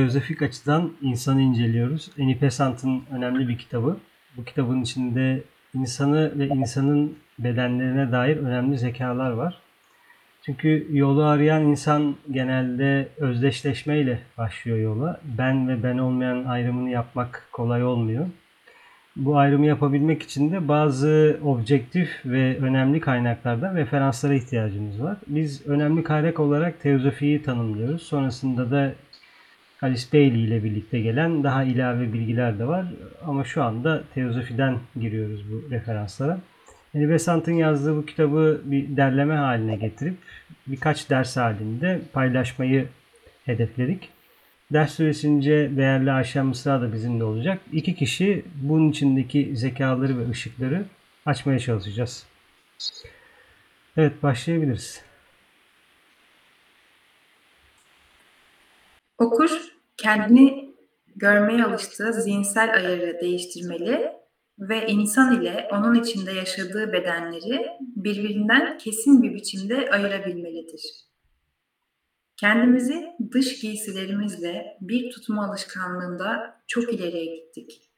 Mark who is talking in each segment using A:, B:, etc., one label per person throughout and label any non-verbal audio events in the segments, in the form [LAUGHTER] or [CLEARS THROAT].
A: Filozofik açıdan insanı inceliyoruz. Eni Pesant'ın önemli bir kitabı. Bu kitabın içinde insanı ve insanın bedenlerine dair önemli zekalar var. Çünkü yolu arayan insan genelde özdeşleşmeyle başlıyor yola. Ben ve ben olmayan ayrımını yapmak kolay olmuyor. Bu ayrımı yapabilmek için de bazı objektif ve önemli kaynaklardan referanslara ihtiyacımız var. Biz önemli kaynak olarak teozofiyi tanımlıyoruz. Sonrasında da Alice Bailey ile birlikte gelen daha ilave bilgiler de var. Ama şu anda teozofiden giriyoruz bu referanslara. Yani Besant'ın yazdığı bu kitabı bir derleme haline getirip birkaç ders halinde paylaşmayı hedefledik. Ders süresince değerli Ayşe Mısra da bizimle olacak. İki kişi bunun içindeki zekaları ve ışıkları açmaya çalışacağız. Evet başlayabiliriz.
B: Okur kendini görmeye alıştığı zihinsel ayarı değiştirmeli ve insan ile onun içinde yaşadığı bedenleri birbirinden kesin bir biçimde ayırabilmelidir. Kendimizi dış giysilerimizle bir tutma alışkanlığında çok ileriye gittik.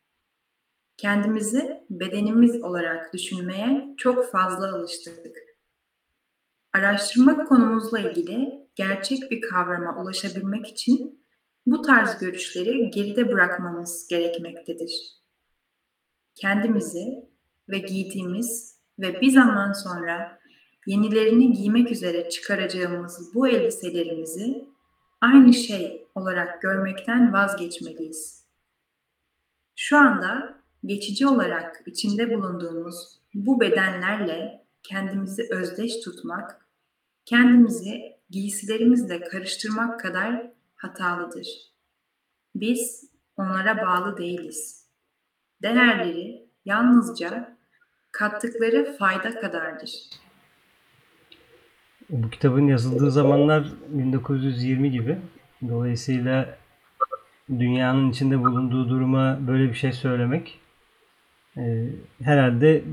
B: Kendimizi bedenimiz olarak düşünmeye çok fazla alıştırdık. Araştırma konumuzla ilgili gerçek bir kavrama ulaşabilmek için bu tarz görüşleri geride bırakmamız gerekmektedir. Kendimizi ve giydiğimiz ve bir zaman sonra yenilerini giymek üzere çıkaracağımız bu elbiselerimizi aynı şey olarak görmekten vazgeçmeliyiz. Şu anda geçici olarak içinde bulunduğumuz bu bedenlerle kendimizi özdeş tutmak, kendimizi giysilerimizle karıştırmak kadar hatalıdır. Biz onlara bağlı değiliz. Değerleri yalnızca kattıkları fayda kadardır.
A: Bu kitabın yazıldığı zamanlar 1920 gibi. Dolayısıyla dünyanın içinde bulunduğu duruma böyle bir şey söylemek e, herhalde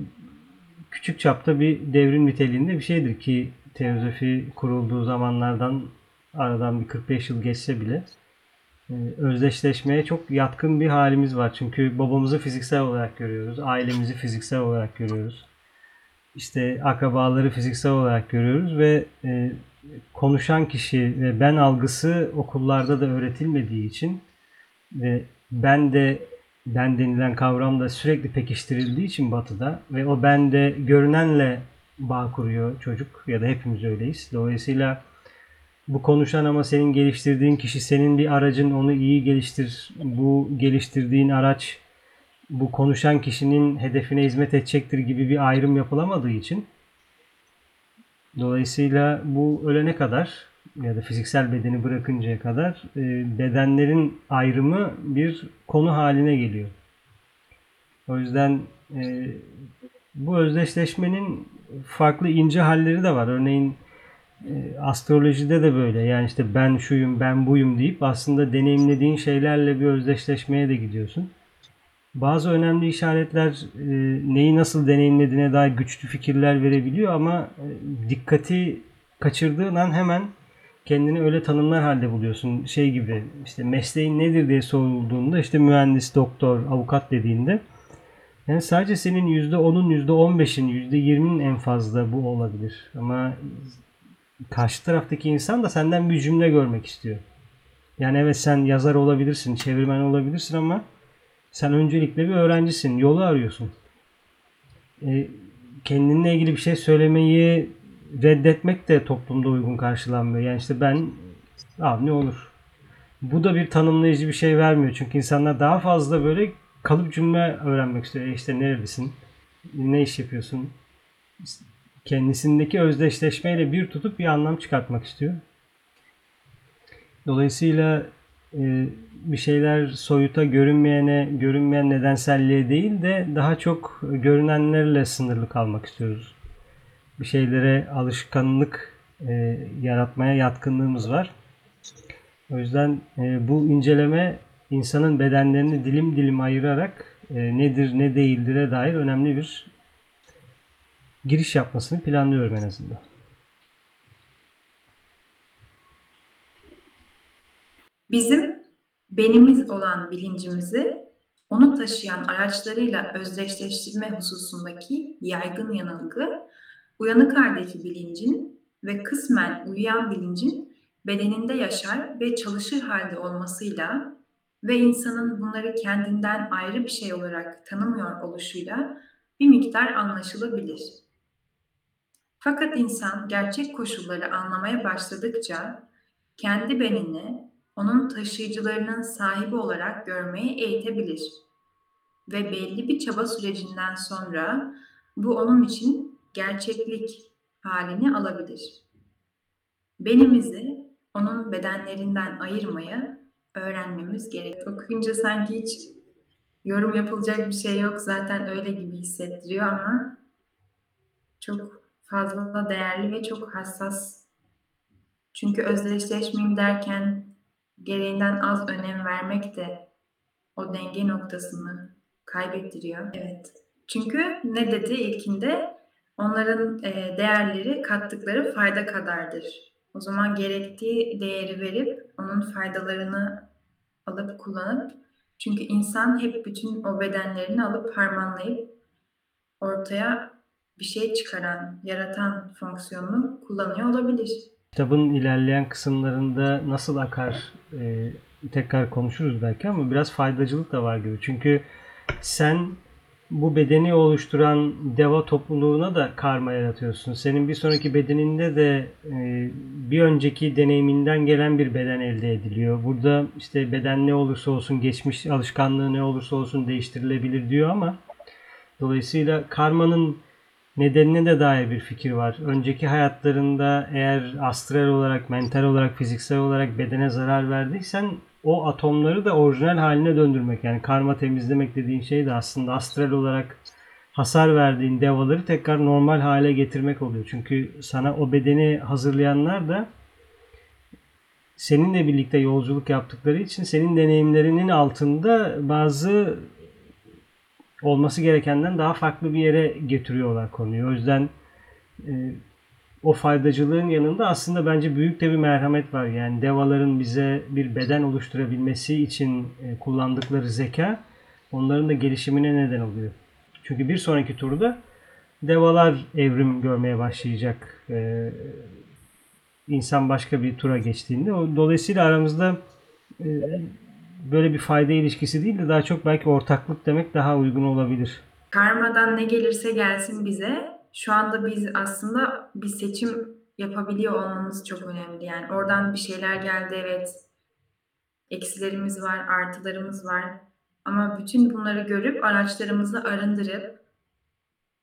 A: küçük çapta bir devrim niteliğinde bir şeydir ki teozofi kurulduğu zamanlardan aradan bir 45 yıl geçse bile e, özdeşleşmeye çok yatkın bir halimiz var. Çünkü babamızı fiziksel olarak görüyoruz, ailemizi fiziksel olarak görüyoruz. İşte akrabaları fiziksel olarak görüyoruz ve e, konuşan kişi ve ben algısı okullarda da öğretilmediği için ve ben de ben denilen kavram da sürekli pekiştirildiği için batıda ve o ben de görünenle bağ kuruyor çocuk ya da hepimiz öyleyiz. Dolayısıyla bu konuşan ama senin geliştirdiğin kişi senin bir aracın onu iyi geliştir. Bu geliştirdiğin araç bu konuşan kişinin hedefine hizmet edecektir gibi bir ayrım yapılamadığı için dolayısıyla bu ölene kadar ya da fiziksel bedeni bırakıncaya kadar e, bedenlerin ayrımı bir konu haline geliyor. O yüzden e, bu özdeşleşmenin farklı ince halleri de var. Örneğin astrolojide de böyle. Yani işte ben şuyum, ben buyum deyip aslında deneyimlediğin şeylerle bir özdeşleşmeye de gidiyorsun. Bazı önemli işaretler e, neyi nasıl deneyimlediğine dair güçlü fikirler verebiliyor ama e, dikkati kaçırdığın an hemen kendini öyle tanımlar halde buluyorsun. Şey gibi işte mesleğin nedir diye sorulduğunda işte mühendis, doktor, avukat dediğinde yani sadece senin %10'un, %15'in, %20'nin en fazla bu olabilir. Ama karşı taraftaki insan da senden bir cümle görmek istiyor. Yani evet sen yazar olabilirsin, çevirmen olabilirsin ama sen öncelikle bir öğrencisin, yolu arıyorsun. E, kendinle ilgili bir şey söylemeyi reddetmek de toplumda uygun karşılanmıyor. Yani işte ben abi ne olur. Bu da bir tanımlayıcı bir şey vermiyor. Çünkü insanlar daha fazla böyle kalıp cümle öğrenmek istiyor. E işte nerelisin? Ne iş yapıyorsun? Kendisindeki özdeşleşmeyle bir tutup bir anlam çıkartmak istiyor. Dolayısıyla e, bir şeyler soyuta görünmeyene, görünmeyen nedenselliğe değil de daha çok görünenlerle sınırlı kalmak istiyoruz. Bir şeylere alışkanlık e, yaratmaya yatkınlığımız var. O yüzden e, bu inceleme insanın bedenlerini dilim dilim ayırarak nedir ne değildir'e dair önemli bir giriş yapmasını planlıyorum en azından.
B: Bizim benimiz olan bilincimizi onu taşıyan araçlarıyla özdeşleştirme hususundaki yaygın yanılgı, uyanık haldeki bilincin ve kısmen uyuyan bilincin bedeninde yaşar ve çalışır halde olmasıyla ve insanın bunları kendinden ayrı bir şey olarak tanımıyor oluşuyla bir miktar anlaşılabilir. Fakat insan gerçek koşulları anlamaya başladıkça kendi benini onun taşıyıcılarının sahibi olarak görmeyi eğitebilir. Ve belli bir çaba sürecinden sonra bu onun için gerçeklik halini alabilir. Benimizi onun bedenlerinden ayırmayı öğrenmemiz gerek. Okuyunca sanki hiç yorum yapılacak bir şey yok zaten öyle gibi hissettiriyor ama çok fazla değerli ve çok hassas. Çünkü özdeşleşmeyeyim derken gereğinden az önem vermek de o denge noktasını kaybettiriyor. Evet. Çünkü ne dedi ilkinde? Onların e, değerleri kattıkları fayda kadardır. O zaman gerektiği değeri verip onun faydalarını alıp kullanıp çünkü insan hep bütün o bedenlerini alıp harmanlayıp ortaya bir şey çıkaran, yaratan fonksiyonunu kullanıyor olabilir.
A: Kitabın ilerleyen kısımlarında nasıl akar e, tekrar konuşuruz belki ama biraz faydacılık da var gibi. Çünkü sen bu bedeni oluşturan deva topluluğuna da karma yaratıyorsun. Senin bir sonraki bedeninde de e, bir önceki deneyiminden gelen bir beden elde ediliyor. Burada işte beden ne olursa olsun, geçmiş alışkanlığı ne olursa olsun değiştirilebilir diyor ama dolayısıyla karmanın nedenine de dair bir fikir var. Önceki hayatlarında eğer astral olarak, mental olarak, fiziksel olarak bedene zarar verdiysen o atomları da orijinal haline döndürmek. Yani karma temizlemek dediğin şey de aslında astral olarak hasar verdiğin devaları tekrar normal hale getirmek oluyor. Çünkü sana o bedeni hazırlayanlar da seninle birlikte yolculuk yaptıkları için senin deneyimlerinin altında bazı olması gerekenden daha farklı bir yere getiriyorlar konuyu. O yüzden e, o faydacılığın yanında aslında bence büyük de bir merhamet var. Yani devaların bize bir beden oluşturabilmesi için e, kullandıkları zeka onların da gelişimine neden oluyor. Çünkü bir sonraki turda devalar evrim görmeye başlayacak. E, insan başka bir tura geçtiğinde. Dolayısıyla aramızda e, böyle bir fayda ilişkisi değil de daha çok belki ortaklık demek daha uygun olabilir.
B: Karmadan ne gelirse gelsin bize şu anda biz aslında bir seçim yapabiliyor olmamız çok önemli. Yani oradan bir şeyler geldi evet. Eksilerimiz var, artılarımız var. Ama bütün bunları görüp araçlarımızı arındırıp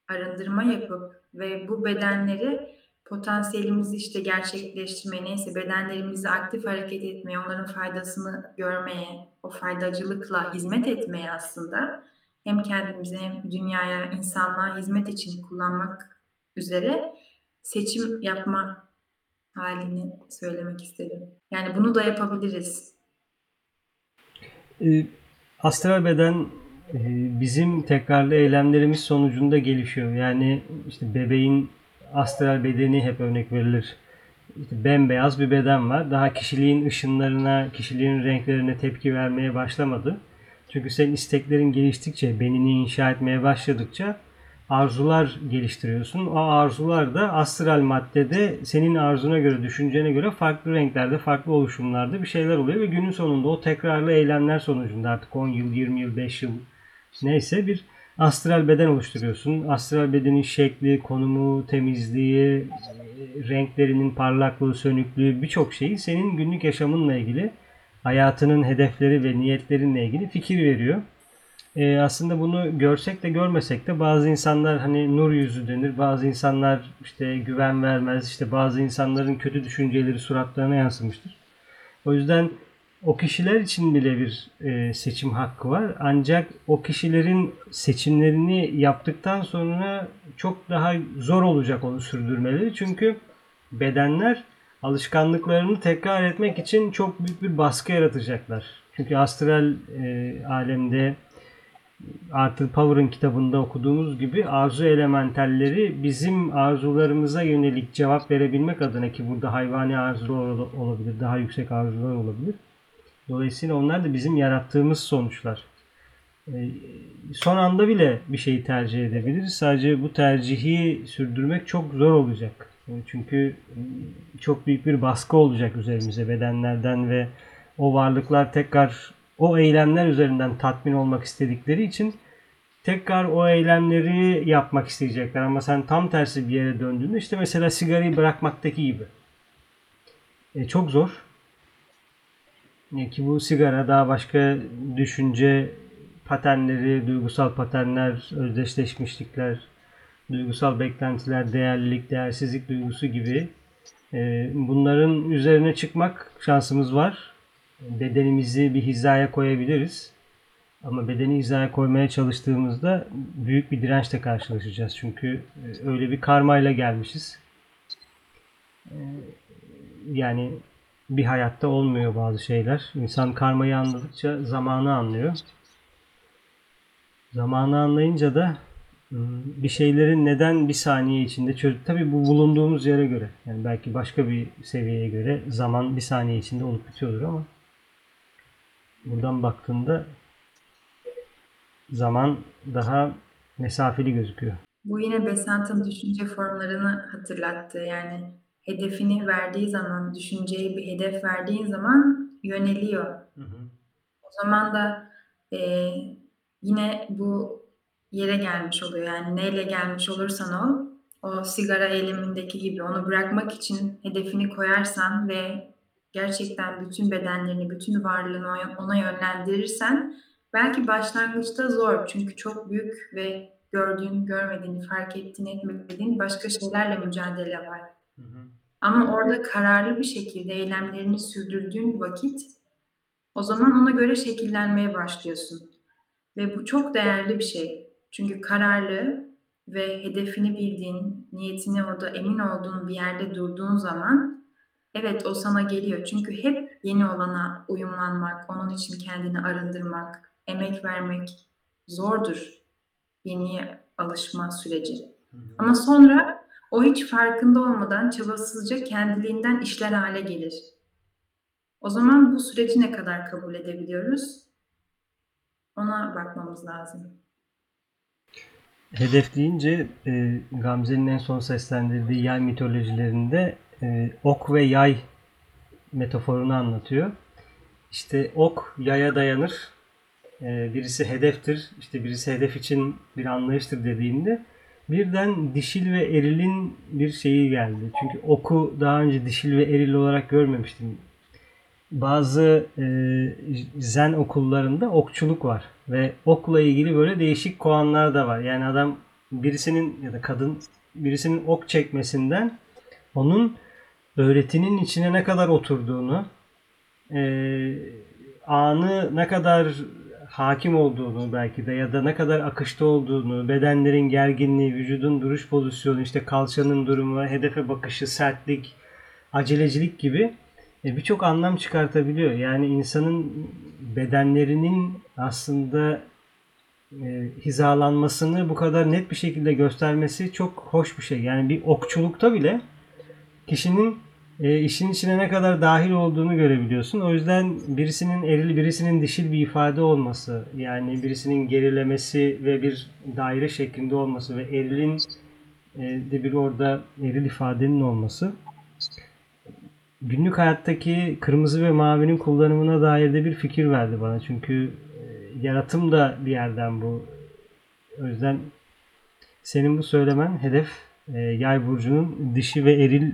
B: arındırma yapıp ve bu bedenleri potansiyelimizi işte gerçekleştirmeye neyse bedenlerimizi aktif hareket etmeye, onların faydasını görmeye, o faydacılıkla hizmet etmeye aslında hem kendimize hem dünyaya, insanlığa hizmet için kullanmak üzere seçim yapma halini söylemek istedim. Yani bunu da yapabiliriz.
A: E, astral beden e, bizim tekrarlı eylemlerimiz sonucunda gelişiyor. Yani işte bebeğin astral bedeni hep örnek verilir. İşte bembeyaz bir beden var. Daha kişiliğin ışınlarına, kişiliğin renklerine tepki vermeye başlamadı. Çünkü senin isteklerin geliştikçe, benini inşa etmeye başladıkça arzular geliştiriyorsun. O arzular da astral maddede senin arzuna göre, düşüncene göre farklı renklerde, farklı oluşumlarda bir şeyler oluyor ve günün sonunda o tekrarlı eylemler sonucunda artık 10 yıl, 20 yıl, 5 yıl neyse bir astral beden oluşturuyorsun. Astral bedenin şekli, konumu, temizliği, renklerinin parlaklığı, sönüklüğü birçok şeyi senin günlük yaşamınla ilgili hayatının hedefleri ve niyetlerinle ilgili fikir veriyor. Ee, aslında bunu görsek de görmesek de bazı insanlar hani nur yüzü denir, bazı insanlar işte güven vermez, işte bazı insanların kötü düşünceleri suratlarına yansımıştır. O yüzden o kişiler için bile bir e, seçim hakkı var. Ancak o kişilerin seçimlerini yaptıktan sonra çok daha zor olacak onu sürdürmeleri. Çünkü bedenler alışkanlıklarını tekrar etmek için çok büyük bir baskı yaratacaklar. Çünkü astral e, alemde artı Power'ın kitabında okuduğumuz gibi arzu elementelleri bizim arzularımıza yönelik cevap verebilmek adına ki burada hayvani arzular olabilir, daha yüksek arzular olabilir. Dolayısıyla onlar da bizim yarattığımız sonuçlar. E, son anda bile bir şeyi tercih edebiliriz. Sadece bu tercihi sürdürmek çok zor olacak. E, çünkü çok büyük bir baskı olacak üzerimize bedenlerden ve o varlıklar tekrar o eylemler üzerinden tatmin olmak istedikleri için tekrar o eylemleri yapmak isteyecekler. Ama sen tam tersi bir yere döndüğünde işte mesela sigarayı bırakmaktaki gibi. E, çok zor. E, ki bu sigara daha başka düşünce paternleri, duygusal paternler, özdeşleşmişlikler, duygusal beklentiler, değerlilik, değersizlik duygusu gibi e, bunların üzerine çıkmak şansımız var. Bedenimizi bir hizaya koyabiliriz. Ama bedeni hizaya koymaya çalıştığımızda büyük bir dirençle karşılaşacağız. Çünkü e, öyle bir karmayla gelmişiz. Yani bir hayatta olmuyor bazı şeyler. İnsan karmayı anladıkça zamanı anlıyor. Zamanı anlayınca da ıı, bir şeylerin neden bir saniye içinde çöz... Tabii bu bulunduğumuz yere göre. Yani belki başka bir seviyeye göre zaman bir saniye içinde olup bitiyordur ama buradan baktığında zaman daha mesafeli gözüküyor.
B: Bu yine Besant'ın düşünce formlarını hatırlattı. Yani hedefini verdiği zaman, düşünceye bir hedef verdiğin zaman yöneliyor.
A: Hı hı.
B: O zaman da e, yine bu yere gelmiş oluyor. Yani neyle gelmiş olursan ol, o sigara eylemindeki gibi onu bırakmak için hedefini koyarsan ve gerçekten bütün bedenlerini, bütün varlığını ona yönlendirirsen belki başlangıçta zor çünkü çok büyük ve gördüğün, görmediğini, fark ettiğin, etmediğin başka şeylerle mücadele var.
A: Hı hı.
B: Ama orada kararlı bir şekilde eylemlerini sürdürdüğün vakit o zaman ona göre şekillenmeye başlıyorsun. Ve bu çok değerli bir şey. Çünkü kararlı ve hedefini bildiğin, niyetini orada emin olduğun bir yerde durduğun zaman evet o sana geliyor. Çünkü hep yeni olana uyumlanmak, onun için kendini arındırmak, emek vermek zordur. Yeniye alışma süreci. Ama sonra o hiç farkında olmadan çabasızca kendiliğinden işler hale gelir. O zaman bu süreci ne kadar kabul edebiliyoruz? Ona bakmamız lazım.
A: Hedef deyince e, Gamze'nin en son seslendirdiği yay mitolojilerinde e, ok ve yay metaforunu anlatıyor. İşte ok yaya dayanır. E, birisi hedeftir. İşte birisi hedef için bir anlayıştır dediğinde birden dişil ve erilin bir şeyi geldi. Çünkü oku daha önce dişil ve eril olarak görmemiştim. Bazı e, zen okullarında okçuluk var ve okla ilgili böyle değişik koanlar da var. Yani adam birisinin ya da kadın birisinin ok çekmesinden onun öğretinin içine ne kadar oturduğunu, e, anı ne kadar hakim olduğunu belki de ya da ne kadar akışta olduğunu, bedenlerin gerginliği, vücudun duruş pozisyonu, işte kalçanın durumu, hedefe bakışı, sertlik, acelecilik gibi e, birçok anlam çıkartabiliyor. Yani insanın bedenlerinin aslında e, hizalanmasını bu kadar net bir şekilde göstermesi çok hoş bir şey. Yani bir okçulukta bile kişinin e, işin içine ne kadar dahil olduğunu görebiliyorsun. O yüzden birisinin eril, birisinin dişil bir ifade olması, yani birisinin gerilemesi ve bir daire şeklinde olması ve erilin e, de bir orada eril ifadenin olması günlük hayattaki kırmızı ve mavinin kullanımına dair de bir fikir verdi bana. Çünkü e, yaratım da bir yerden bu. O yüzden senin bu söylemen hedef e, yay burcunun dişi ve eril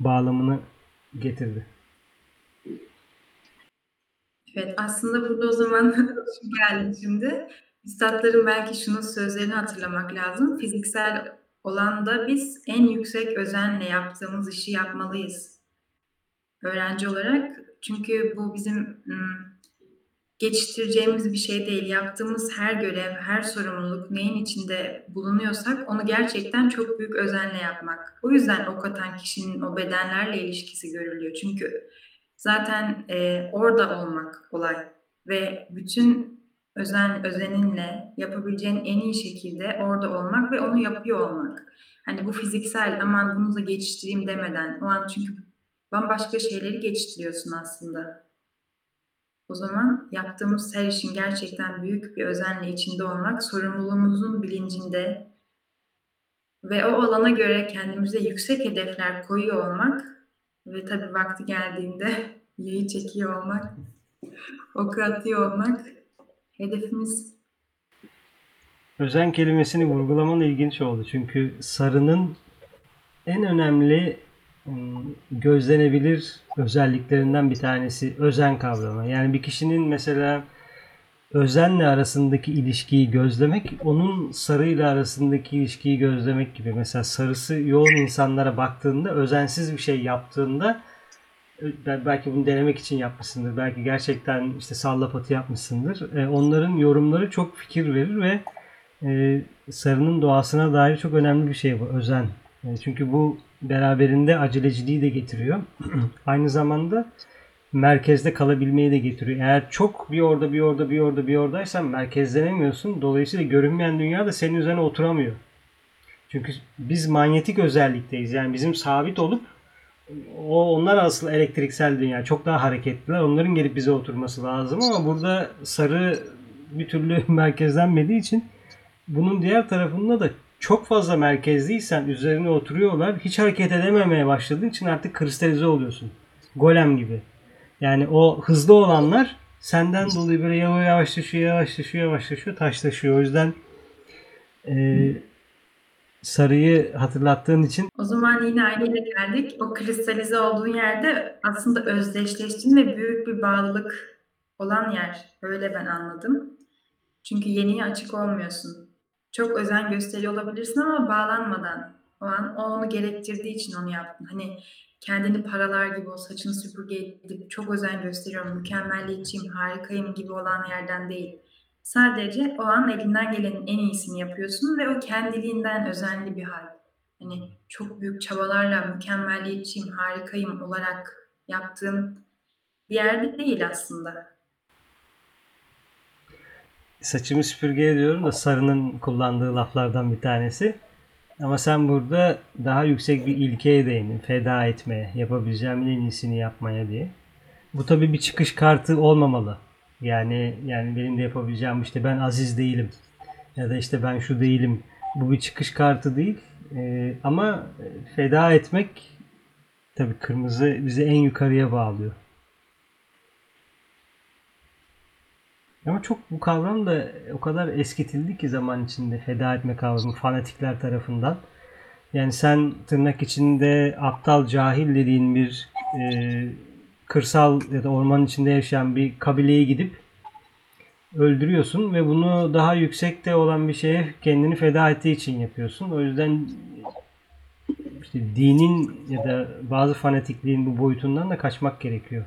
A: bağlamını getirdi.
B: Evet aslında burada o zaman [LAUGHS] şu geldi şimdi. Üstadların belki şunun sözlerini hatırlamak lazım. Fiziksel olan da biz en yüksek özenle yaptığımız işi yapmalıyız. Öğrenci olarak. Çünkü bu bizim geçiştireceğimiz bir şey değil. Yaptığımız her görev, her sorumluluk neyin içinde bulunuyorsak onu gerçekten çok büyük özenle yapmak. O yüzden ok atan kişinin o bedenlerle ilişkisi görülüyor. Çünkü zaten e, orada olmak kolay ve bütün özen özeninle yapabileceğin en iyi şekilde orada olmak ve onu yapıyor olmak. Hani bu fiziksel aman bunu da geçiştireyim demeden o an çünkü bambaşka şeyleri geçiştiriyorsun aslında. O zaman yaptığımız her işin gerçekten büyük bir özenle içinde olmak, sorumluluğumuzun bilincinde ve o alana göre kendimize yüksek hedefler koyuyor olmak ve tabii vakti geldiğinde [LAUGHS] yayı çekiyor olmak, oku atıyor olmak hedefimiz.
A: Özen kelimesini vurgulaman ilginç oldu. Çünkü sarının en önemli gözlenebilir özelliklerinden bir tanesi özen kavramı. Yani bir kişinin mesela özenle arasındaki ilişkiyi gözlemek, onun sarıyla arasındaki ilişkiyi gözlemek gibi. Mesela sarısı yoğun insanlara baktığında, özensiz bir şey yaptığında bel- belki bunu denemek için yapmışsındır. Belki gerçekten işte sallapatı yapmışsındır. E, onların yorumları çok fikir verir ve e, sarının doğasına dair çok önemli bir şey bu özen. E, çünkü bu beraberinde aceleciliği de getiriyor. [CLEARS THROAT] Aynı zamanda merkezde kalabilmeyi de getiriyor. Eğer çok bir orada bir orada bir orada bir oradaysan merkezlenemiyorsun. Dolayısıyla görünmeyen dünya da senin üzerine oturamıyor. Çünkü biz manyetik özellikteyiz. Yani bizim sabit olup o onlar asıl elektriksel dünya. Çok daha hareketliler. Onların gelip bize oturması lazım ama burada sarı bir türlü [LAUGHS] merkezlenmediği için bunun diğer tarafında da çok fazla merkezliysen üzerine oturuyorlar. Hiç hareket edememeye başladığın için artık kristalize oluyorsun. Golem gibi. Yani o hızlı olanlar senden dolayı böyle yavaş yavaşlaşıyor, yavaşlaşıyor, yavaşlaşıyor, taşlaşıyor. O yüzden e, sarıyı hatırlattığın için
B: O zaman yine aynı yere geldik. O kristalize olduğun yerde aslında özdeşleştiğin ve büyük bir bağlılık olan yer. Öyle ben anladım. Çünkü yeniye açık olmuyorsun. Çok özen gösteriyor olabilirsin ama bağlanmadan. O an o onu gerektirdiği için onu yaptın. Hani kendini paralar gibi o saçını süpürge edip çok özen gösteriyorum, mükemmelliyetçiyim, harikayım gibi olan yerden değil. Sadece o an elinden gelenin en iyisini yapıyorsun ve o kendiliğinden özenli bir hal. Hani çok büyük çabalarla mükemmelliyetçiyim, harikayım olarak yaptığın bir yerde değil aslında.
A: Saçımı süpürge ediyorum da sarının kullandığı laflardan bir tanesi. Ama sen burada daha yüksek bir ilkeye değindin. Feda etmeye, yapabileceğimin en iyisini yapmaya diye. Bu tabii bir çıkış kartı olmamalı. Yani yani benim de yapabileceğim işte ben aziz değilim ya da işte ben şu değilim. Bu bir çıkış kartı değil. Ee, ama feda etmek tabii kırmızı bizi en yukarıya bağlıyor. Ama çok bu kavram da o kadar eskitildi ki zaman içinde feda etme kavramı fanatikler tarafından. Yani sen tırnak içinde aptal cahil dediğin bir e, kırsal ya da ormanın içinde yaşayan bir kabileye gidip öldürüyorsun ve bunu daha yüksekte olan bir şeye kendini feda ettiği için yapıyorsun. O yüzden işte dinin ya da bazı fanatikliğin bu boyutundan da kaçmak gerekiyor.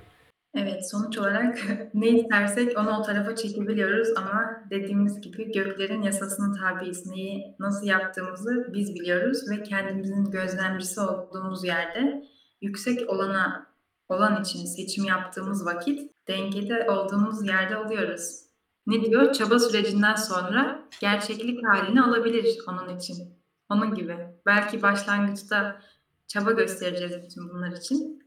B: Evet, sonuç olarak [LAUGHS] ne istersek onu o tarafa çekebiliyoruz ama dediğimiz gibi göklerin yasasının tabiiz. Neyi nasıl yaptığımızı biz biliyoruz ve kendimizin gözlemcisi olduğumuz yerde yüksek olana olan için seçim yaptığımız vakit dengede olduğumuz yerde oluyoruz. Ne diyor? Çaba sürecinden sonra gerçeklik halini alabilir onun için. Onun gibi. Belki başlangıçta çaba göstereceğiz bütün bunlar için.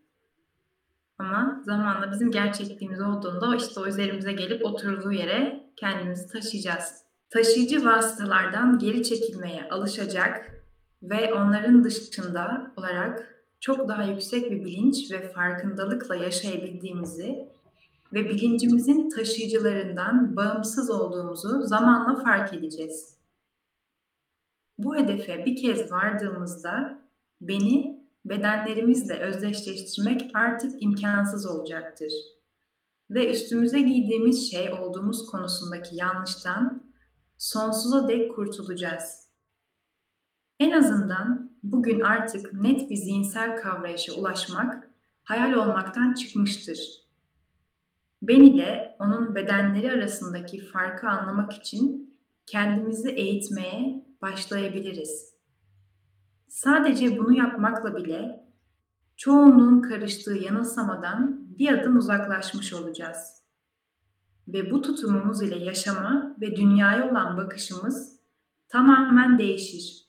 B: Ama zamanla bizim gerçekliğimiz olduğunda işte o üzerimize gelip oturduğu yere kendimizi taşıyacağız. Taşıyıcı vasıtalardan geri çekilmeye alışacak ve onların dışında olarak çok daha yüksek bir bilinç ve farkındalıkla yaşayabildiğimizi ve bilincimizin taşıyıcılarından bağımsız olduğumuzu zamanla fark edeceğiz. Bu hedefe bir kez vardığımızda beni bedenlerimizle özdeşleştirmek artık imkansız olacaktır. Ve üstümüze giydiğimiz şey olduğumuz konusundaki yanlıştan sonsuza dek kurtulacağız. En azından bugün artık net bir zihinsel kavrayışa ulaşmak hayal olmaktan çıkmıştır. Ben ile onun bedenleri arasındaki farkı anlamak için kendimizi eğitmeye başlayabiliriz. Sadece bunu yapmakla bile çoğunluğun karıştığı yanılsamadan bir adım uzaklaşmış olacağız. Ve bu tutumumuz ile yaşama ve dünyaya olan bakışımız tamamen değişir.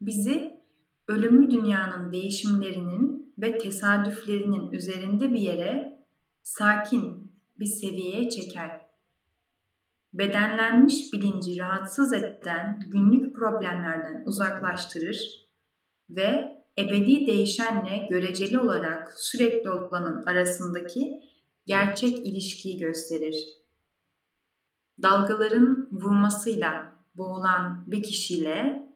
B: Bizi ölümlü dünyanın değişimlerinin ve tesadüflerinin üzerinde bir yere sakin bir seviyeye çeker. Bedenlenmiş bilinci rahatsız eden günlük problemlerden uzaklaştırır ve ebedi değişenle göreceli olarak sürekli olanın arasındaki gerçek ilişkiyi gösterir. Dalgaların vurmasıyla boğulan bir kişiyle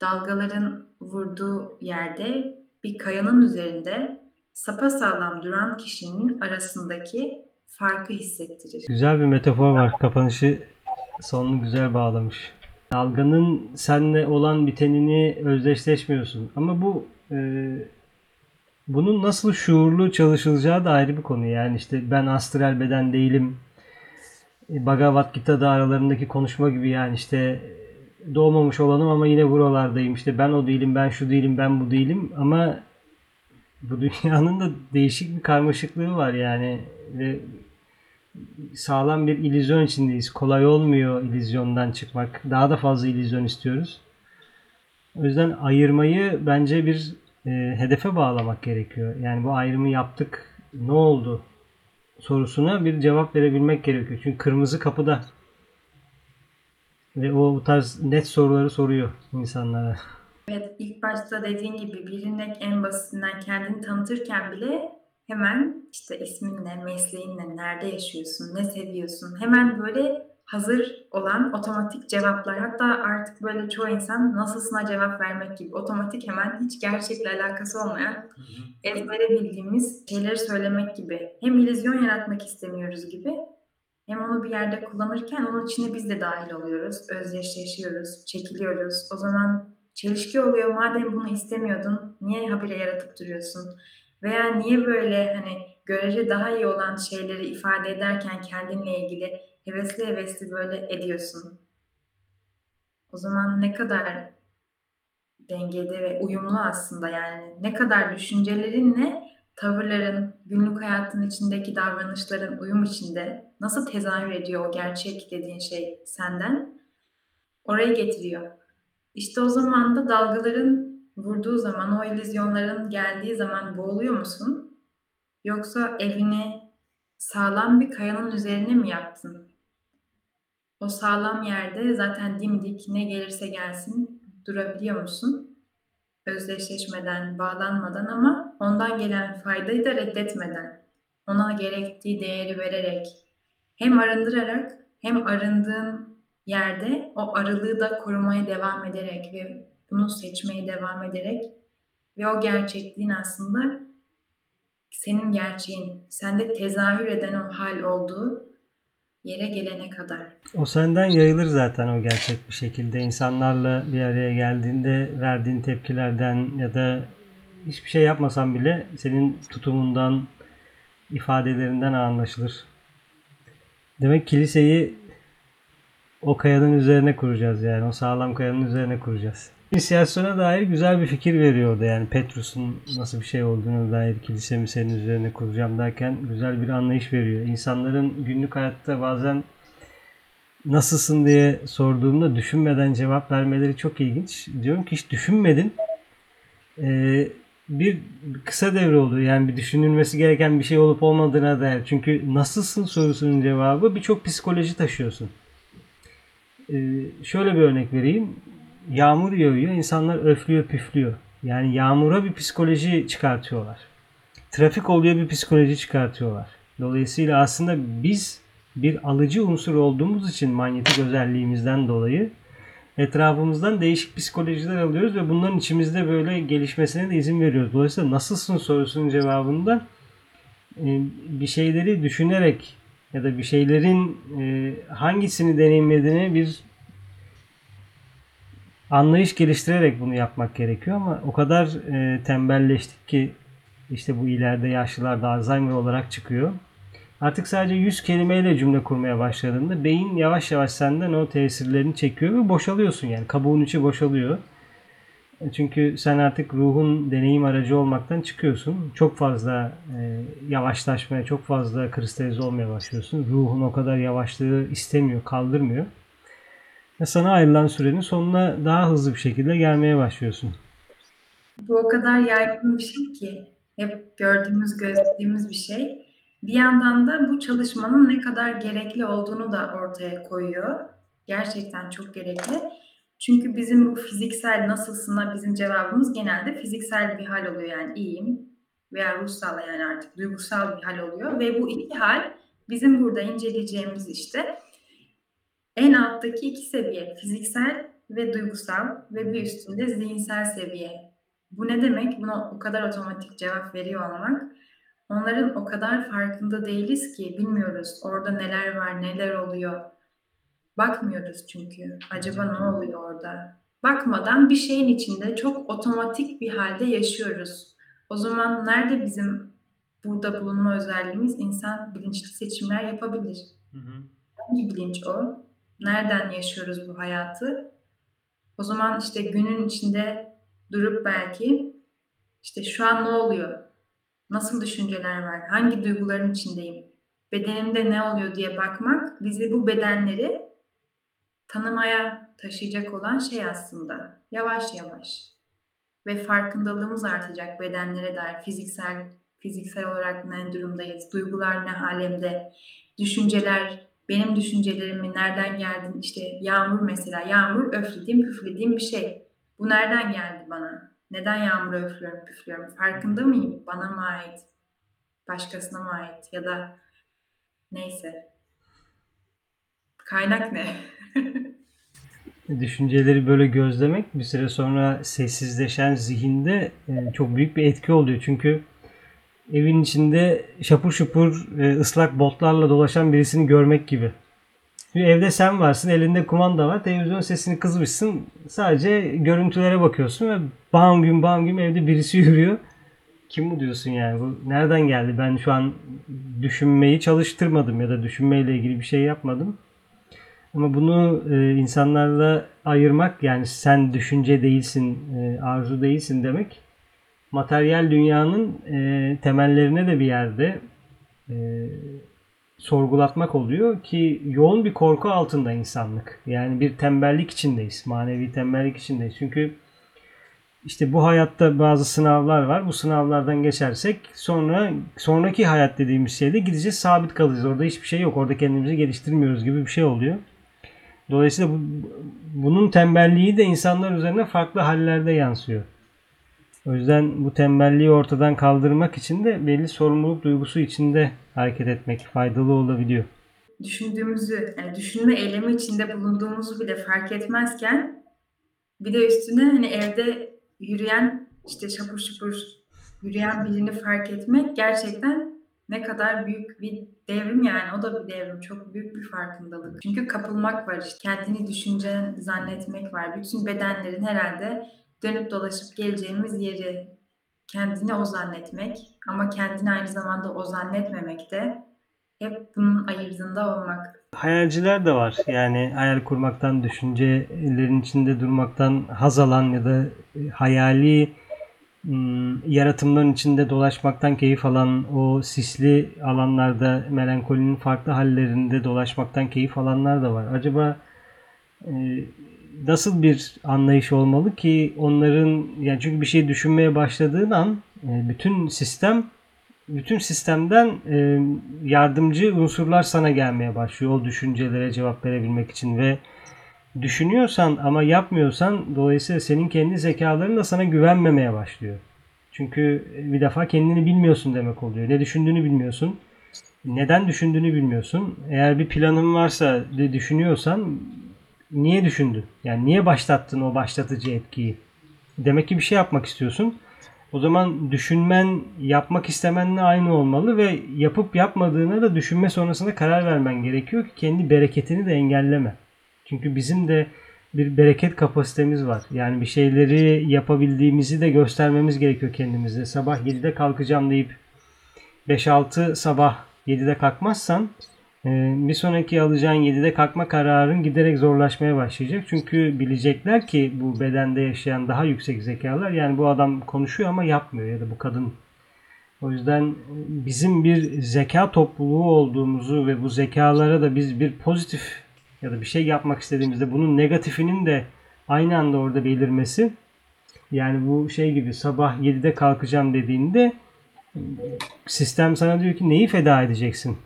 B: dalgaların vurduğu yerde bir kayanın üzerinde sapasağlam duran kişinin arasındaki farkı hissettirir.
A: Güzel bir metafor var. Kapanışı sonunu güzel bağlamış. Dalganın senle olan bitenini özdeşleşmiyorsun. Ama bu e, bunun nasıl şuurlu çalışılacağı da ayrı bir konu. Yani işte ben astral beden değilim. E, Bhagavad Gita'da aralarındaki konuşma gibi yani işte doğmamış olanım ama yine buralardayım. İşte ben o değilim, ben şu değilim, ben bu değilim ama bu dünyanın da değişik bir karmaşıklığı var yani ve sağlam bir illüzyon içindeyiz. Kolay olmuyor illüzyondan çıkmak. Daha da fazla illüzyon istiyoruz. O yüzden ayırmayı bence bir e, hedefe bağlamak gerekiyor. Yani bu ayrımı yaptık. Ne oldu? sorusuna bir cevap verebilmek gerekiyor. Çünkü kırmızı kapıda. Ve o bu tarz net soruları soruyor insanlara.
B: Evet, ilk başta dediğin gibi birine en basitinden kendini tanıtırken bile hemen işte isminle, mesleğinle, nerede yaşıyorsun, ne seviyorsun, hemen böyle hazır olan otomatik cevaplar. Hatta artık böyle çoğu insan nasılsına cevap vermek gibi otomatik hemen hiç gerçekle alakası olmayan ezbere bildiğimiz şeyleri söylemek gibi. Hem illüzyon yaratmak istemiyoruz gibi hem onu bir yerde kullanırken onun içine biz de dahil oluyoruz. Özdeşleşiyoruz, çekiliyoruz. O zaman çelişki oluyor. Madem bunu istemiyordun niye habire yaratıp duruyorsun? Veya niye böyle hani görece daha iyi olan şeyleri ifade ederken kendinle ilgili hevesli hevesli böyle ediyorsun? O zaman ne kadar dengede ve uyumlu aslında yani ne kadar düşüncelerinle tavırların, günlük hayatın içindeki davranışların uyum içinde nasıl tezahür ediyor o gerçek dediğin şey senden oraya getiriyor. İşte o zaman da dalgaların vurduğu zaman, o illüzyonların geldiği zaman boğuluyor musun? Yoksa evini sağlam bir kayanın üzerine mi yaptın? O sağlam yerde zaten dimdik ne gelirse gelsin durabiliyor musun? Özdeşleşmeden, bağlanmadan ama ondan gelen faydayı da reddetmeden, ona gerektiği değeri vererek, hem arındırarak hem arındığın yerde o arılığı da korumaya devam ederek ve bunu seçmeye devam ederek ve o gerçekliğin aslında senin gerçeğin, sende tezahür eden o hal olduğu yere gelene kadar.
A: O senden yayılır zaten o gerçek bir şekilde. İnsanlarla bir araya geldiğinde verdiğin tepkilerden ya da hiçbir şey yapmasan bile senin tutumundan, ifadelerinden anlaşılır. Demek kiliseyi o kayanın üzerine kuracağız yani. O sağlam kayanın üzerine kuracağız. İnisiyasyona dair güzel bir fikir veriyordu yani Petrus'un nasıl bir şey olduğunu dair kilisemi senin üzerine kuracağım derken güzel bir anlayış veriyor. İnsanların günlük hayatta bazen nasılsın diye sorduğumda düşünmeden cevap vermeleri çok ilginç. Diyorum ki hiç düşünmedin. Ee, bir kısa devre oldu. Yani bir düşünülmesi gereken bir şey olup olmadığına dair. Çünkü nasılsın sorusunun cevabı birçok psikoloji taşıyorsun. Ee, şöyle bir örnek vereyim. Yağmur yağıyor, insanlar öflüyor, püflüyor. Yani yağmura bir psikoloji çıkartıyorlar. Trafik oluyor bir psikoloji çıkartıyorlar. Dolayısıyla aslında biz bir alıcı unsur olduğumuz için manyetik özelliğimizden dolayı etrafımızdan değişik psikolojiler alıyoruz ve bunların içimizde böyle gelişmesine de izin veriyoruz. Dolayısıyla nasılsın sorusunun cevabında e, bir şeyleri düşünerek ya da bir şeylerin e, hangisini deneyimlediğini bir anlayış geliştirerek bunu yapmak gerekiyor ama o kadar e, tembelleştik ki işte bu ileride yaşlılarda Alzheimer olarak çıkıyor. Artık sadece 100 kelimeyle cümle kurmaya başladığında beyin yavaş yavaş senden o tesirlerini çekiyor ve boşalıyorsun yani kabuğun içi boşalıyor. E, Çünkü sen artık ruhun deneyim aracı olmaktan çıkıyorsun. Çok fazla e, yavaşlaşmaya, çok fazla kristalize olmaya başlıyorsun. Ruhun o kadar yavaşlığı istemiyor, kaldırmıyor. Ve sana ayrılan sürenin sonuna daha hızlı bir şekilde gelmeye başlıyorsun.
B: Bu o kadar yaygın bir şey ki hep gördüğümüz, gözlediğimiz bir şey. Bir yandan da bu çalışmanın ne kadar gerekli olduğunu da ortaya koyuyor. Gerçekten çok gerekli. Çünkü bizim bu fiziksel nasılsına bizim cevabımız genelde fiziksel bir hal oluyor yani iyiyim veya ruhsal yani artık duygusal bir hal oluyor ve bu iki hal bizim burada inceleyeceğimiz işte en alttaki iki seviye fiziksel ve duygusal ve bir üstünde zihinsel seviye. Bu ne demek? Buna o kadar otomatik cevap veriyor olmak. Onların o kadar farkında değiliz ki bilmiyoruz orada neler var, neler oluyor. Bakmıyoruz çünkü. Acaba ne oluyor orada? Bakmadan bir şeyin içinde çok otomatik bir halde yaşıyoruz. O zaman nerede bizim burada bulunma özelliğimiz? İnsan bilinçli seçimler yapabilir.
A: Hı hı.
B: Hangi bilinç o? Nereden yaşıyoruz bu hayatı? O zaman işte günün içinde durup belki işte şu an ne oluyor? Nasıl düşünceler var? Hangi duyguların içindeyim? Bedenimde ne oluyor diye bakmak bizi bu bedenleri tanımaya taşıyacak olan şey aslında. Yavaş yavaş. Ve farkındalığımız artacak bedenlere dair fiziksel fiziksel olarak ne durumdayız, duygular ne halimde, düşünceler, benim düşüncelerimin nereden geldi, işte yağmur mesela, yağmur öflediğim, püflediğim bir şey. Bu nereden geldi bana? Neden yağmur öflüyorum, püflüyorum? Farkında mıyım? Bana mı ait? Başkasına mı ait? Ya da neyse. Kaynak ne? [LAUGHS]
A: Düşünceleri böyle gözlemek bir süre sonra sessizleşen zihinde e, çok büyük bir etki oluyor. Çünkü evin içinde şapur şupur e, ıslak botlarla dolaşan birisini görmek gibi. Şimdi evde sen varsın, elinde kumanda var, televizyon sesini kızmışsın. Sadece görüntülere bakıyorsun ve bam gün bam gün evde birisi yürüyor. Kim bu diyorsun yani? Bu nereden geldi? Ben şu an düşünmeyi çalıştırmadım ya da düşünmeyle ilgili bir şey yapmadım. Ama bunu e, insanlarla ayırmak yani sen düşünce değilsin, e, arzu değilsin demek materyal dünyanın e, temellerine de bir yerde e, sorgulatmak oluyor ki yoğun bir korku altında insanlık. Yani bir tembellik içindeyiz. Manevi tembellik içindeyiz. Çünkü işte bu hayatta bazı sınavlar var. Bu sınavlardan geçersek sonra sonraki hayat dediğimiz şeyde gideceğiz sabit kalacağız. Orada hiçbir şey yok. Orada kendimizi geliştirmiyoruz gibi bir şey oluyor. Dolayısıyla bu, bunun tembelliği de insanlar üzerine farklı hallerde yansıyor. O yüzden bu tembelliği ortadan kaldırmak için de belli sorumluluk duygusu içinde hareket etmek faydalı olabiliyor.
B: Düşündüğümüzü, yani düşünme eylemi içinde bulunduğumuzu bile fark etmezken bir de üstüne hani evde yürüyen işte şapur şupur yürüyen birini fark etmek gerçekten ne kadar büyük bir devrim yani o da bir devrim çok büyük bir farkındalık. Çünkü kapılmak var işte kendini düşünce zannetmek var. Bütün bedenlerin herhalde dönüp dolaşıp geleceğimiz yeri kendini o zannetmek ama kendini aynı zamanda o zannetmemek de hep bunun ayırdığında olmak.
A: Hayalciler de var. Yani hayal kurmaktan, düşüncelerin içinde durmaktan haz alan ya da hayali yaratımların içinde dolaşmaktan keyif alan, o sisli alanlarda melankolinin farklı hallerinde dolaşmaktan keyif alanlar da var. Acaba e, nasıl bir anlayış olmalı ki onların yani çünkü bir şey düşünmeye başladığın an e, bütün sistem bütün sistemden e, yardımcı unsurlar sana gelmeye başlıyor o düşüncelere cevap verebilmek için ve düşünüyorsan ama yapmıyorsan dolayısıyla senin kendi zekaların da sana güvenmemeye başlıyor. Çünkü bir defa kendini bilmiyorsun demek oluyor. Ne düşündüğünü bilmiyorsun. Neden düşündüğünü bilmiyorsun. Eğer bir planın varsa de düşünüyorsan niye düşündün? Yani niye başlattın o başlatıcı etkiyi? Demek ki bir şey yapmak istiyorsun. O zaman düşünmen, yapmak istemenle aynı olmalı ve yapıp yapmadığına da düşünme sonrasında karar vermen gerekiyor ki kendi bereketini de engelleme. Çünkü bizim de bir bereket kapasitemiz var. Yani bir şeyleri yapabildiğimizi de göstermemiz gerekiyor kendimize. Sabah 7'de kalkacağım deyip 5-6 sabah 7'de kalkmazsan ee, bir sonraki alacağın 7'de kalkma kararın giderek zorlaşmaya başlayacak. Çünkü bilecekler ki bu bedende yaşayan daha yüksek zekalar yani bu adam konuşuyor ama yapmıyor ya da bu kadın. O yüzden bizim bir zeka topluluğu olduğumuzu ve bu zekalara da biz bir pozitif ya da bir şey yapmak istediğimizde bunun negatifinin de aynı anda orada belirmesi yani bu şey gibi sabah 7'de kalkacağım dediğinde Sistem sana diyor ki neyi feda edeceksin?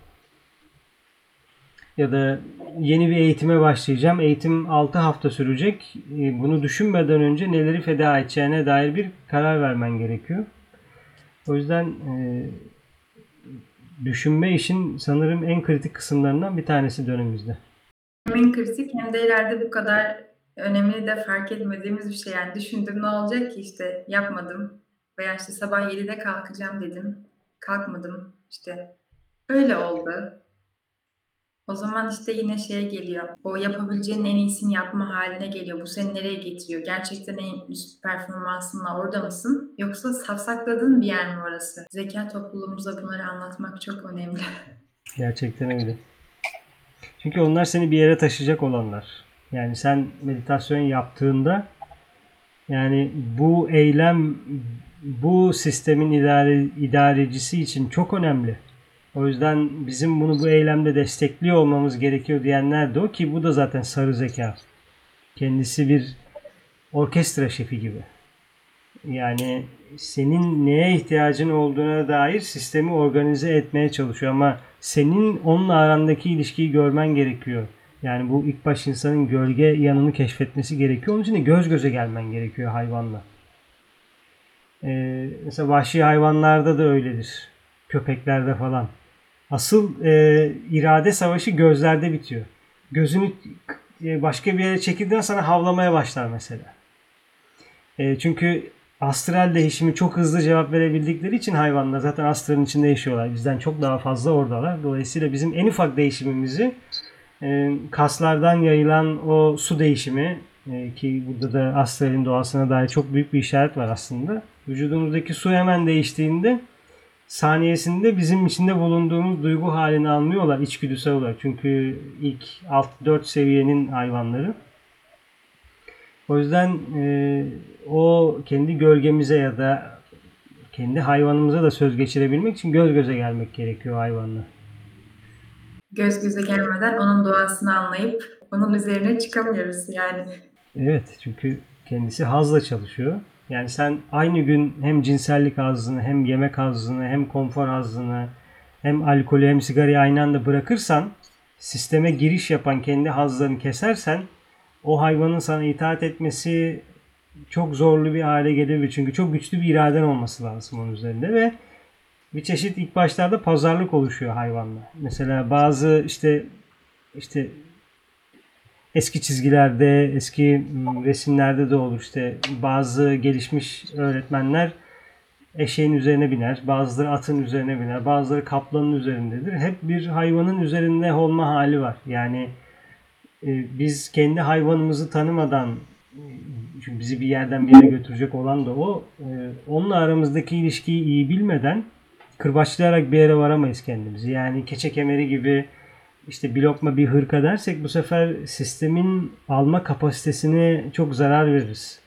A: Ya da yeni bir eğitime başlayacağım. Eğitim 6 hafta sürecek. E, Bunu düşünmeden önce neleri feda edeceğine dair bir karar vermen gerekiyor. O yüzden e, düşünme işin sanırım en kritik kısımlarından bir tanesi dönemimizde.
B: Hem kritik hem de ileride bu kadar önemli de fark etmediğimiz bir şey. Yani düşündüm ne olacak ki işte yapmadım. Veya işte sabah 7'de kalkacağım dedim. Kalkmadım. İşte öyle oldu. O zaman işte yine şeye geliyor. O yapabileceğin en iyisini yapma haline geliyor. Bu seni nereye getiriyor? Gerçekten en üst performansınla orada mısın? Yoksa safsakladığın bir yer mi orası? Zeka topluluğumuza bunları anlatmak çok önemli.
A: Gerçekten öyle. Çünkü onlar seni bir yere taşıyacak olanlar. Yani sen meditasyon yaptığında yani bu eylem bu sistemin idare, idarecisi için çok önemli. O yüzden bizim bunu bu eylemde destekliyor olmamız gerekiyor diyenler de o ki bu da zaten sarı zeka. Kendisi bir orkestra şefi gibi. Yani senin neye ihtiyacın olduğuna dair sistemi organize etmeye çalışıyor ama senin onunla arandaki ilişkiyi görmen gerekiyor. Yani bu ilk baş insanın gölge yanını keşfetmesi gerekiyor. Onun için de göz göze gelmen gerekiyor hayvanla. Ee, mesela vahşi hayvanlarda da öyledir. Köpeklerde falan. Asıl e, irade savaşı gözlerde bitiyor. Gözünü e, başka bir yere çekildiğinde sana havlamaya başlar mesela. E, çünkü astral değişimi çok hızlı cevap verebildikleri için hayvanlar zaten astralın içinde yaşıyorlar. Bizden çok daha fazla oradalar. Dolayısıyla bizim en ufak değişimimizi e, kaslardan yayılan o su değişimi e, ki burada da astralin doğasına dair çok büyük bir işaret var aslında. Vücudumuzdaki su hemen değiştiğinde saniyesinde bizim içinde bulunduğumuz duygu halini anlıyorlar içgüdüsel olarak. Çünkü ilk alt 4 seviyenin hayvanları. O yüzden e, o kendi gölgemize ya da kendi hayvanımıza da söz geçirebilmek için göz göze gelmek gerekiyor hayvanla.
B: Göz göze gelmeden onun doğasını anlayıp onun üzerine çıkamıyoruz yani.
A: Evet çünkü kendisi hazla çalışıyor. Yani sen aynı gün hem cinsellik hazzını hem yemek hazzını hem konfor hazzını hem alkolü hem sigarayı aynı anda bırakırsan sisteme giriş yapan kendi hazlarını kesersen o hayvanın sana itaat etmesi çok zorlu bir hale gelebilir. Çünkü çok güçlü bir iraden olması lazım onun üzerinde ve bir çeşit ilk başlarda pazarlık oluşuyor hayvanla. Mesela bazı işte işte eski çizgilerde, eski resimlerde de olur işte bazı gelişmiş öğretmenler eşeğin üzerine biner, bazıları atın üzerine biner, bazıları kaplanın üzerindedir. Hep bir hayvanın üzerinde olma hali var. Yani biz kendi hayvanımızı tanımadan çünkü bizi bir yerden bir yere götürecek olan da o. E, onunla aramızdaki ilişkiyi iyi bilmeden kırbaçlayarak bir yere varamayız kendimizi. Yani keçe kemeri gibi işte bir lokma bir hırka dersek bu sefer sistemin alma kapasitesine çok zarar veririz.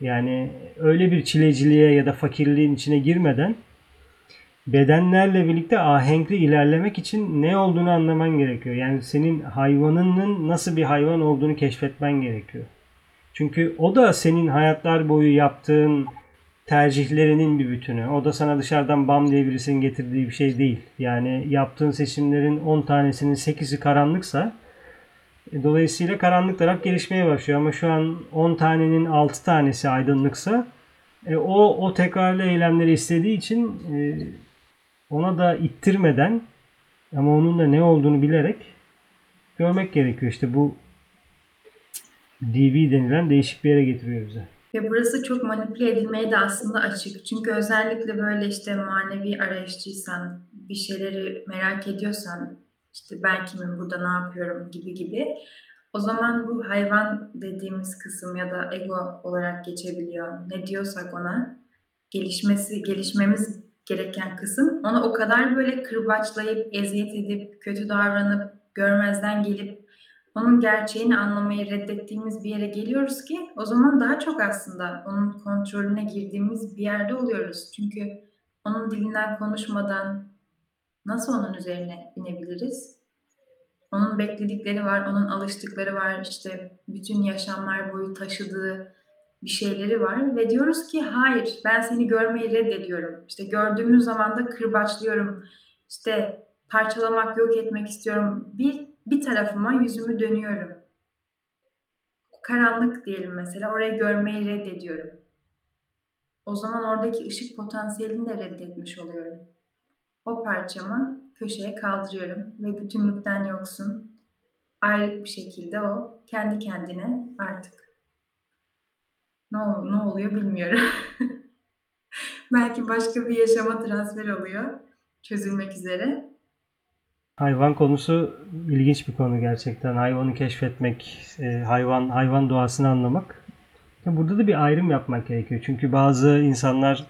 A: Yani öyle bir çileciliğe ya da fakirliğin içine girmeden bedenlerle birlikte ahenkli ilerlemek için ne olduğunu anlaman gerekiyor. Yani senin hayvanının nasıl bir hayvan olduğunu keşfetmen gerekiyor. Çünkü o da senin hayatlar boyu yaptığın tercihlerinin bir bütünü. O da sana dışarıdan bam diye birisinin getirdiği bir şey değil. Yani yaptığın seçimlerin 10 tanesinin 8'i karanlıksa e, dolayısıyla karanlık taraf gelişmeye başlıyor. Ama şu an 10 tanenin 6 tanesi aydınlıksa e, o o tekrarlı eylemleri istediği için e, ona da ittirmeden ama onun da ne olduğunu bilerek görmek gerekiyor. İşte bu DB denilen değişik bir yere getiriyor bize.
B: Ve burası çok manipüle edilmeye de aslında açık. Çünkü özellikle böyle işte manevi arayışçıysan, bir şeyleri merak ediyorsan, işte ben kimim, burada ne yapıyorum gibi gibi. O zaman bu hayvan dediğimiz kısım ya da ego olarak geçebiliyor. Ne diyorsak ona gelişmesi, gelişmemiz gereken kısım onu o kadar böyle kırbaçlayıp, eziyet edip, kötü davranıp, görmezden gelip onun gerçeğini anlamayı reddettiğimiz bir yere geliyoruz ki o zaman daha çok aslında onun kontrolüne girdiğimiz bir yerde oluyoruz. Çünkü onun dilinden konuşmadan nasıl onun üzerine binebiliriz? Onun bekledikleri var, onun alıştıkları var, işte bütün yaşamlar boyu taşıdığı bir şeyleri var ve diyoruz ki hayır ben seni görmeyi reddediyorum. İşte gördüğümüz zaman da kırbaçlıyorum. İşte parçalamak, yok etmek istiyorum. Bir, bir tarafıma yüzümü dönüyorum. Karanlık diyelim mesela orayı görmeyi reddediyorum. O zaman oradaki ışık potansiyelini de reddetmiş oluyorum. O parçamı köşeye kaldırıyorum ve bütünlükten yoksun. Ayrık bir şekilde o kendi kendine artık ne, ne oluyor bilmiyorum. [LAUGHS] Belki başka bir yaşama transfer oluyor. Çözülmek üzere.
A: Hayvan konusu ilginç bir konu gerçekten. Hayvanı keşfetmek, e, hayvan hayvan doğasını anlamak. Burada da bir ayrım yapmak gerekiyor. Çünkü bazı insanlar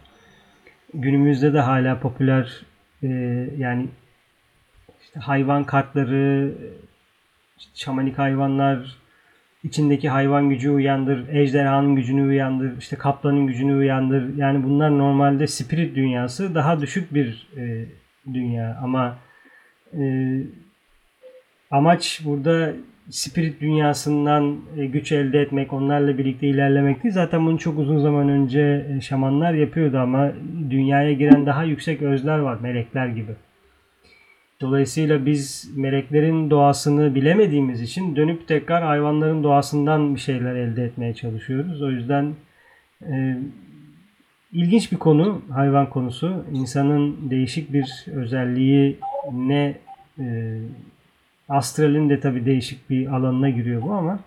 A: günümüzde de hala popüler e, yani işte hayvan kartları, şamanik hayvanlar, içindeki hayvan gücü uyandır, ejderhanın gücünü uyandır, işte kaplanın gücünü uyandır. Yani bunlar normalde spirit dünyası daha düşük bir e, dünya ama e, amaç burada spirit dünyasından e, güç elde etmek, onlarla birlikte ilerlemek değil. Zaten bunu çok uzun zaman önce e, şamanlar yapıyordu ama dünyaya giren daha yüksek özler var, melekler gibi. Dolayısıyla biz meleklerin doğasını bilemediğimiz için dönüp tekrar hayvanların doğasından bir şeyler elde etmeye çalışıyoruz. O yüzden e, ilginç bir konu hayvan konusu. İnsanın değişik bir özelliği ne e, astralin de tabii değişik bir alanına giriyor bu ama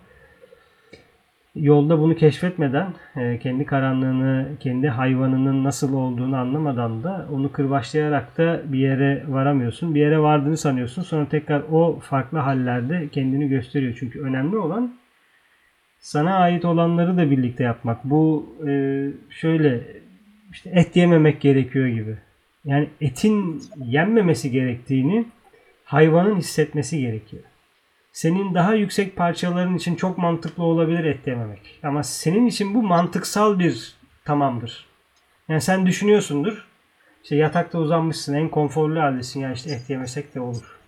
A: yolda bunu keşfetmeden, e, kendi karanlığını, kendi hayvanının nasıl olduğunu anlamadan da onu kırbaçlayarak da bir yere varamıyorsun. Bir yere vardığını sanıyorsun. Sonra tekrar o farklı hallerde kendini gösteriyor. Çünkü önemli olan sana ait olanları da birlikte yapmak. Bu e, şöyle işte et yememek gerekiyor gibi. Yani etin yenmemesi gerektiğini hayvanın hissetmesi gerekiyor. Senin daha yüksek parçaların için çok mantıklı olabilir et yememek. Ama senin için bu mantıksal bir tamamdır. Yani sen düşünüyorsundur. İşte yatakta uzanmışsın en konforlu haldesin ya işte et yemesek de olur.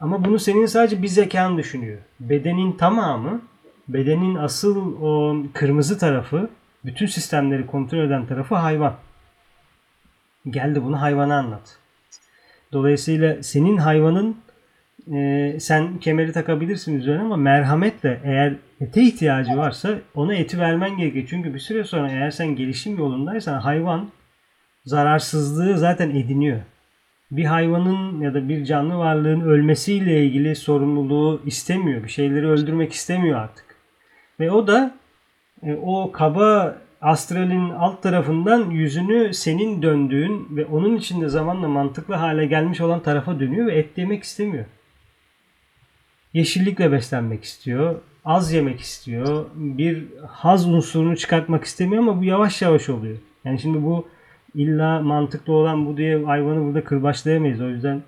A: Ama bunu senin sadece bir zekan düşünüyor. Bedenin tamamı, bedenin asıl o kırmızı tarafı, bütün sistemleri kontrol eden tarafı hayvan. Geldi bunu hayvana anlat. Dolayısıyla senin hayvanın e, sen kemeri takabilirsin üzerine ama merhametle eğer ete ihtiyacı varsa ona eti vermen gerekiyor. Çünkü bir süre sonra eğer sen gelişim yolundaysan hayvan zararsızlığı zaten ediniyor. Bir hayvanın ya da bir canlı varlığın ölmesiyle ilgili sorumluluğu istemiyor. Bir şeyleri öldürmek istemiyor artık. Ve o da e, o kaba astralin alt tarafından yüzünü senin döndüğün ve onun içinde zamanla mantıklı hale gelmiş olan tarafa dönüyor ve et yemek istemiyor. Yeşillikle beslenmek istiyor. Az yemek istiyor. Bir haz unsurunu çıkartmak istemiyor ama bu yavaş yavaş oluyor. Yani şimdi bu illa mantıklı olan bu diye hayvanı burada kırbaçlayamayız. O yüzden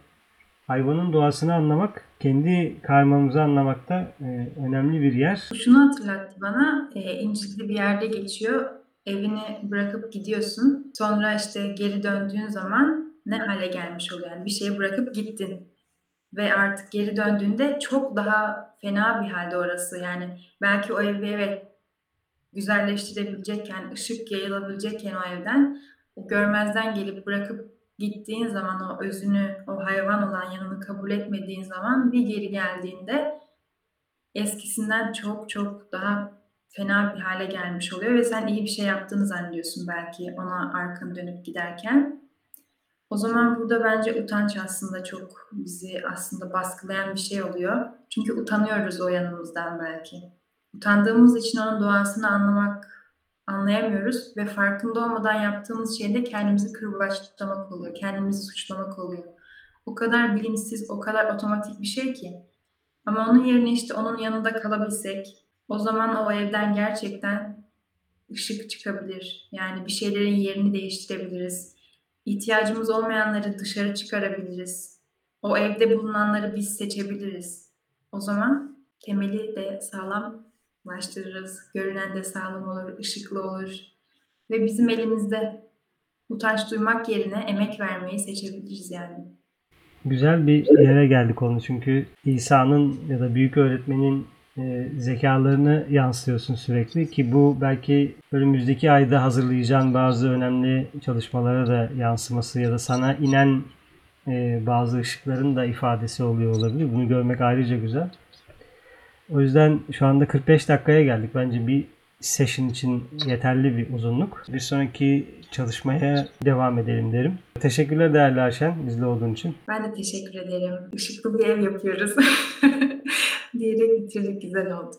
A: hayvanın doğasını anlamak, kendi karmamızı anlamakta e, önemli bir yer.
B: Şunu hatırlattı bana, e, İncil'de bir yerde geçiyor. Evini bırakıp gidiyorsun. Sonra işte geri döndüğün zaman ne hale gelmiş oluyor? Yani bir şeyi bırakıp gittin. Ve artık geri döndüğünde çok daha fena bir halde orası. Yani belki o evi evet güzelleştirebilecekken, ışık yayılabilecekken o evden görmezden gelip bırakıp gittiğin zaman o özünü, o hayvan olan yanını kabul etmediğin zaman bir geri geldiğinde eskisinden çok çok daha fena bir hale gelmiş oluyor ve sen iyi bir şey yaptığını zannediyorsun belki ona arkanı dönüp giderken. O zaman burada bence utanç aslında çok bizi aslında baskılayan bir şey oluyor. Çünkü utanıyoruz o yanımızdan belki. Utandığımız için onun doğasını anlamak, anlayamıyoruz ve farkında olmadan yaptığımız şey de kendimizi kırbaçlamak oluyor, kendimizi suçlamak oluyor. O kadar bilinçsiz, o kadar otomatik bir şey ki. Ama onun yerine işte onun yanında kalabilsek, o zaman o evden gerçekten ışık çıkabilir. Yani bir şeylerin yerini değiştirebiliriz. İhtiyacımız olmayanları dışarı çıkarabiliriz. O evde bulunanları biz seçebiliriz. O zaman temeli de sağlamlaştırırız. Görünen de sağlam olur, ışıklı olur. Ve bizim elimizde utanç duymak yerine emek vermeyi seçebiliriz yani.
A: Güzel bir yere geldik konu çünkü İsa'nın ya da büyük öğretmenin e, zekalarını yansıtıyorsun sürekli ki bu belki önümüzdeki ayda hazırlayacağın bazı önemli çalışmalara da yansıması ya da sana inen e, bazı ışıkların da ifadesi oluyor olabilir. Bunu görmek ayrıca güzel. O yüzden şu anda 45 dakikaya geldik. Bence bir session için yeterli bir uzunluk. Bir sonraki çalışmaya devam edelim derim. Teşekkürler değerli Ayşen bizle olduğun için.
B: Ben de teşekkür ederim. Işıklı bir ev yapıyoruz. [LAUGHS] Diyerek bitirdik güzel oldu.